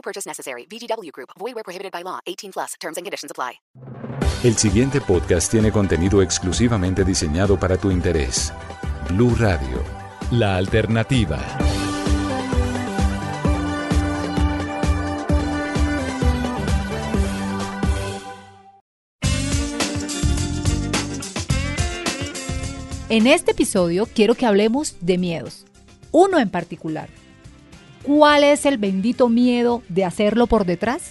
No purchase necessary. VGW Group. Void where prohibited by law. 18 plus. Terms and conditions apply. El siguiente podcast tiene contenido exclusivamente diseñado para tu interés. Blue Radio, la alternativa. En este episodio quiero que hablemos de miedos. Uno en particular. ¿Cuál es el bendito miedo de hacerlo por detrás?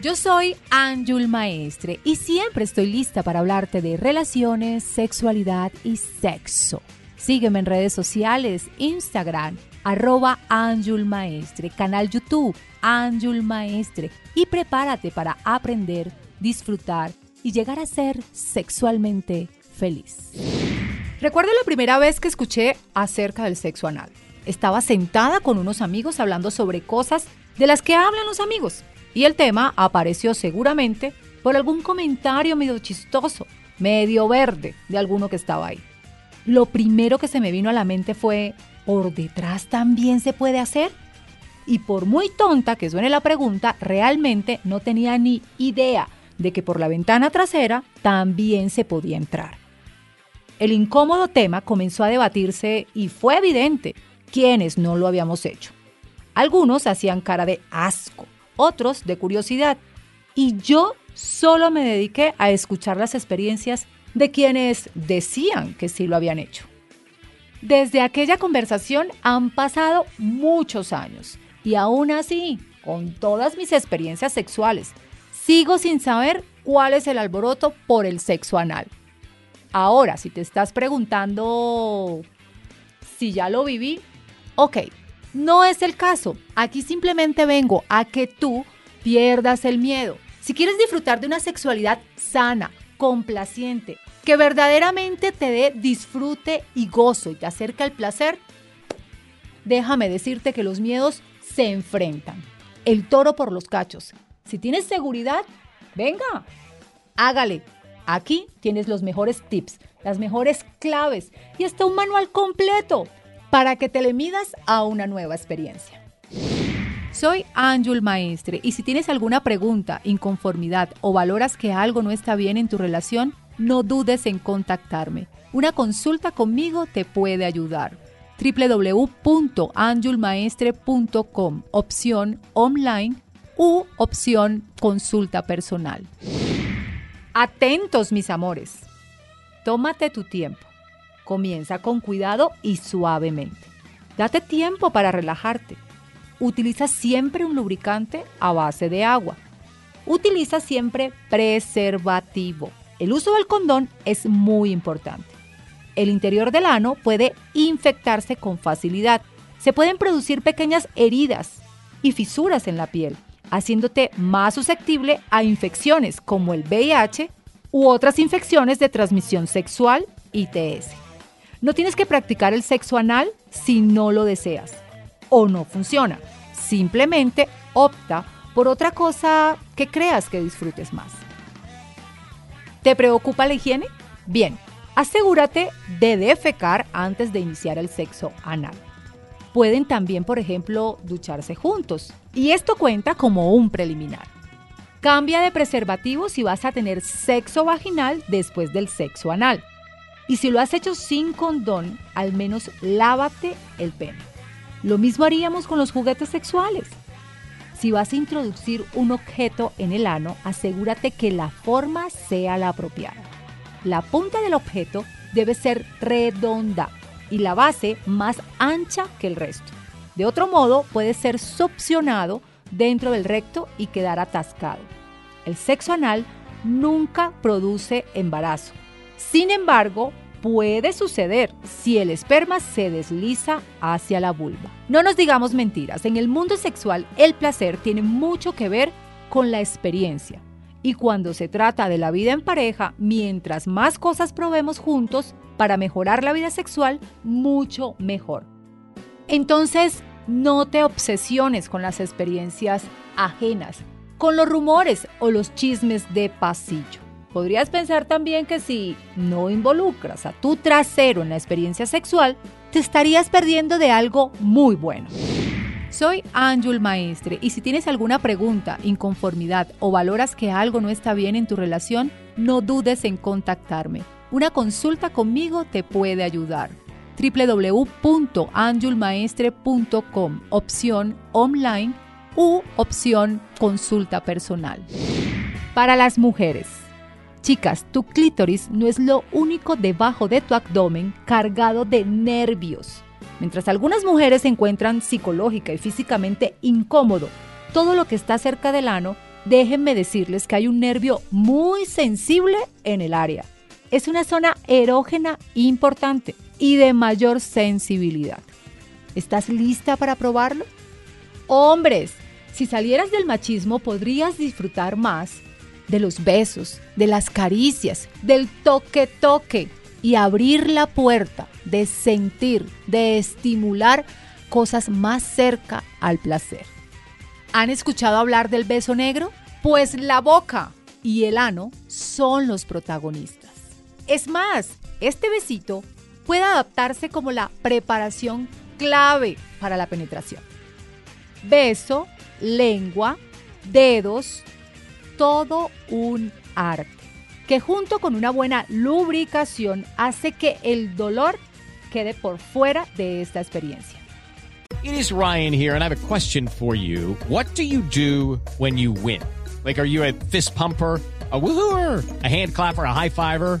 Yo soy Anjul Maestre y siempre estoy lista para hablarte de relaciones, sexualidad y sexo. Sígueme en redes sociales, Instagram, arroba Anjul Maestre, canal YouTube, Anjul Maestre y prepárate para aprender, disfrutar y llegar a ser sexualmente feliz. Recuerdo la primera vez que escuché acerca del sexo anal. Estaba sentada con unos amigos hablando sobre cosas de las que hablan los amigos. Y el tema apareció seguramente por algún comentario medio chistoso, medio verde de alguno que estaba ahí. Lo primero que se me vino a la mente fue, ¿por detrás también se puede hacer? Y por muy tonta que suene la pregunta, realmente no tenía ni idea de que por la ventana trasera también se podía entrar. El incómodo tema comenzó a debatirse y fue evidente quienes no lo habíamos hecho. Algunos hacían cara de asco, otros de curiosidad, y yo solo me dediqué a escuchar las experiencias de quienes decían que sí lo habían hecho. Desde aquella conversación han pasado muchos años y aún así, con todas mis experiencias sexuales, sigo sin saber cuál es el alboroto por el sexo anal. Ahora, si te estás preguntando si ya lo viví, ok, no es el caso. Aquí simplemente vengo a que tú pierdas el miedo. Si quieres disfrutar de una sexualidad sana, complaciente, que verdaderamente te dé disfrute y gozo y te acerca al placer, déjame decirte que los miedos se enfrentan. El toro por los cachos. Si tienes seguridad, venga, hágale. Aquí tienes los mejores tips, las mejores claves y hasta un manual completo para que te le midas a una nueva experiencia. Soy Anjul Maestre y si tienes alguna pregunta, inconformidad o valoras que algo no está bien en tu relación, no dudes en contactarme. Una consulta conmigo te puede ayudar. www.anjulmaestre.com, opción online u opción consulta personal. Atentos, mis amores. Tómate tu tiempo. Comienza con cuidado y suavemente. Date tiempo para relajarte. Utiliza siempre un lubricante a base de agua. Utiliza siempre preservativo. El uso del condón es muy importante. El interior del ano puede infectarse con facilidad. Se pueden producir pequeñas heridas y fisuras en la piel, haciéndote más susceptible a infecciones como el VIH u otras infecciones de transmisión sexual, ITS. No tienes que practicar el sexo anal si no lo deseas o no funciona. Simplemente opta por otra cosa que creas que disfrutes más. ¿Te preocupa la higiene? Bien, asegúrate de defecar antes de iniciar el sexo anal. Pueden también, por ejemplo, ducharse juntos y esto cuenta como un preliminar. Cambia de preservativo si vas a tener sexo vaginal después del sexo anal. Y si lo has hecho sin condón, al menos lávate el pene. Lo mismo haríamos con los juguetes sexuales. Si vas a introducir un objeto en el ano, asegúrate que la forma sea la apropiada. La punta del objeto debe ser redonda y la base más ancha que el resto. De otro modo, puede ser succionado dentro del recto y quedar atascado. El sexo anal nunca produce embarazo. Sin embargo, puede suceder si el esperma se desliza hacia la vulva. No nos digamos mentiras, en el mundo sexual el placer tiene mucho que ver con la experiencia. Y cuando se trata de la vida en pareja, mientras más cosas probemos juntos para mejorar la vida sexual, mucho mejor. Entonces, no te obsesiones con las experiencias ajenas, con los rumores o los chismes de pasillo. Podrías pensar también que si no involucras a tu trasero en la experiencia sexual, te estarías perdiendo de algo muy bueno. Soy Ángel Maestre y si tienes alguna pregunta, inconformidad o valoras que algo no está bien en tu relación, no dudes en contactarme. Una consulta conmigo te puede ayudar. www.anjulmaestre.com, opción online u opción consulta personal. Para las mujeres. Chicas, tu clítoris no es lo único debajo de tu abdomen cargado de nervios. Mientras algunas mujeres se encuentran psicológica y físicamente incómodo todo lo que está cerca del ano, déjenme decirles que hay un nervio muy sensible en el área. Es una zona erógena importante y de mayor sensibilidad. ¿Estás lista para probarlo? Hombres, si salieras del machismo podrías disfrutar más de los besos, de las caricias, del toque-toque y abrir la puerta de sentir, de estimular cosas más cerca al placer. ¿Han escuchado hablar del beso negro? Pues la boca y el ano son los protagonistas. Es más, este besito puede adaptarse como la preparación clave para la penetración. Beso, lengua, dedos, todo un arte, que junto con una buena lubricación hace que el dolor quede por fuera de esta experiencia. It is Ryan here and I have a question for you. What do you do when you win? Like are you a fist pumper? a woohooer, a hand clapper, a high fiver.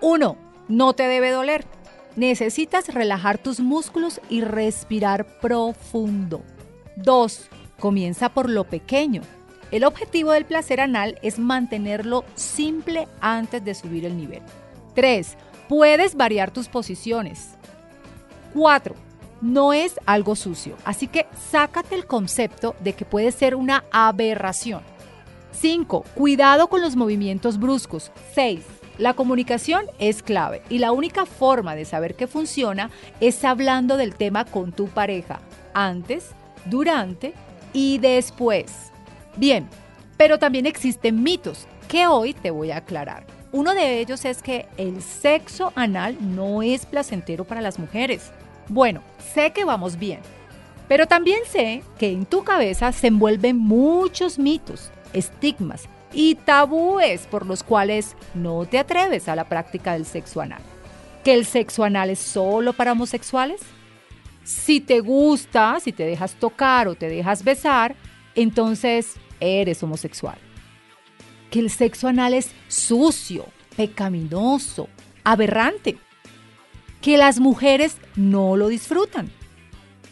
1. No te debe doler. Necesitas relajar tus músculos y respirar profundo. 2. Comienza por lo pequeño. El objetivo del placer anal es mantenerlo simple antes de subir el nivel. 3. Puedes variar tus posiciones. 4. No es algo sucio, así que sácate el concepto de que puede ser una aberración. 5. Cuidado con los movimientos bruscos. 6. La comunicación es clave y la única forma de saber que funciona es hablando del tema con tu pareja, antes, durante y después. Bien, pero también existen mitos que hoy te voy a aclarar. Uno de ellos es que el sexo anal no es placentero para las mujeres. Bueno, sé que vamos bien, pero también sé que en tu cabeza se envuelven muchos mitos estigmas y tabúes por los cuales no te atreves a la práctica del sexo anal. ¿Que el sexo anal es solo para homosexuales? Si te gusta, si te dejas tocar o te dejas besar, entonces eres homosexual. Que el sexo anal es sucio, pecaminoso, aberrante. Que las mujeres no lo disfrutan.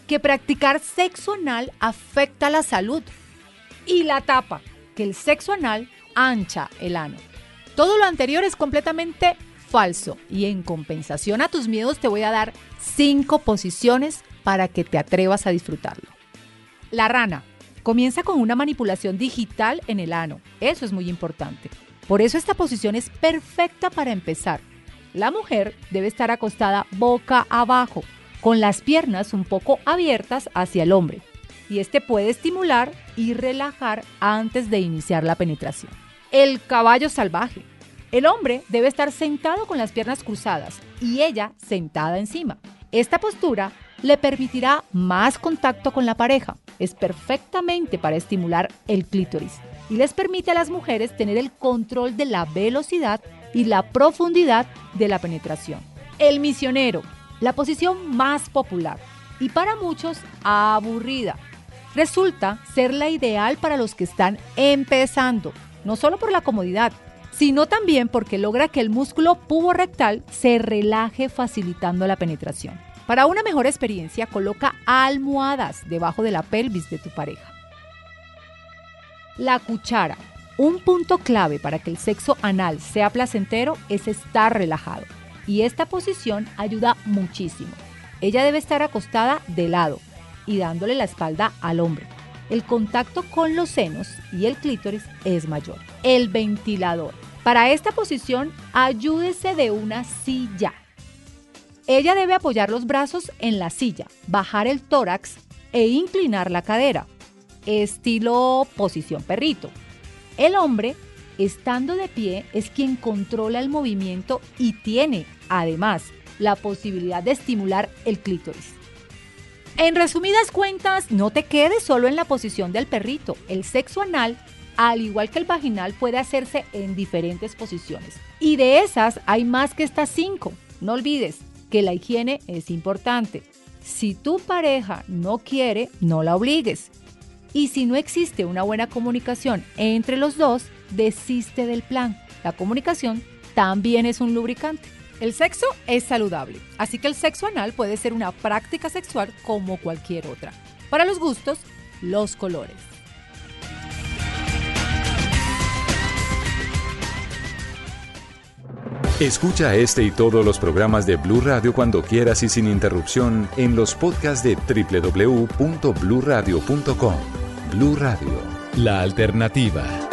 Que practicar sexo anal afecta la salud y la tapa que el sexo anal ancha el ano. Todo lo anterior es completamente falso y en compensación a tus miedos te voy a dar cinco posiciones para que te atrevas a disfrutarlo. La rana. Comienza con una manipulación digital en el ano. Eso es muy importante. Por eso esta posición es perfecta para empezar. La mujer debe estar acostada boca abajo, con las piernas un poco abiertas hacia el hombre y este puede estimular y relajar antes de iniciar la penetración. El caballo salvaje. El hombre debe estar sentado con las piernas cruzadas y ella sentada encima. Esta postura le permitirá más contacto con la pareja. Es perfectamente para estimular el clítoris y les permite a las mujeres tener el control de la velocidad y la profundidad de la penetración. El misionero, la posición más popular y para muchos aburrida. Resulta ser la ideal para los que están empezando, no solo por la comodidad, sino también porque logra que el músculo puborectal se relaje facilitando la penetración. Para una mejor experiencia, coloca almohadas debajo de la pelvis de tu pareja. La cuchara. Un punto clave para que el sexo anal sea placentero es estar relajado. Y esta posición ayuda muchísimo. Ella debe estar acostada de lado y dándole la espalda al hombre. El contacto con los senos y el clítoris es mayor. El ventilador. Para esta posición, ayúdese de una silla. Ella debe apoyar los brazos en la silla, bajar el tórax e inclinar la cadera, estilo posición perrito. El hombre, estando de pie, es quien controla el movimiento y tiene, además, la posibilidad de estimular el clítoris. En resumidas cuentas, no te quedes solo en la posición del perrito. El sexo anal, al igual que el vaginal, puede hacerse en diferentes posiciones. Y de esas hay más que estas cinco. No olvides que la higiene es importante. Si tu pareja no quiere, no la obligues. Y si no existe una buena comunicación entre los dos, desiste del plan. La comunicación también es un lubricante. El sexo es saludable, así que el sexo anal puede ser una práctica sexual como cualquier otra. Para los gustos, los colores. Escucha este y todos los programas de Blue Radio cuando quieras y sin interrupción en los podcasts de www.bluradio.com. Blue Radio, la alternativa.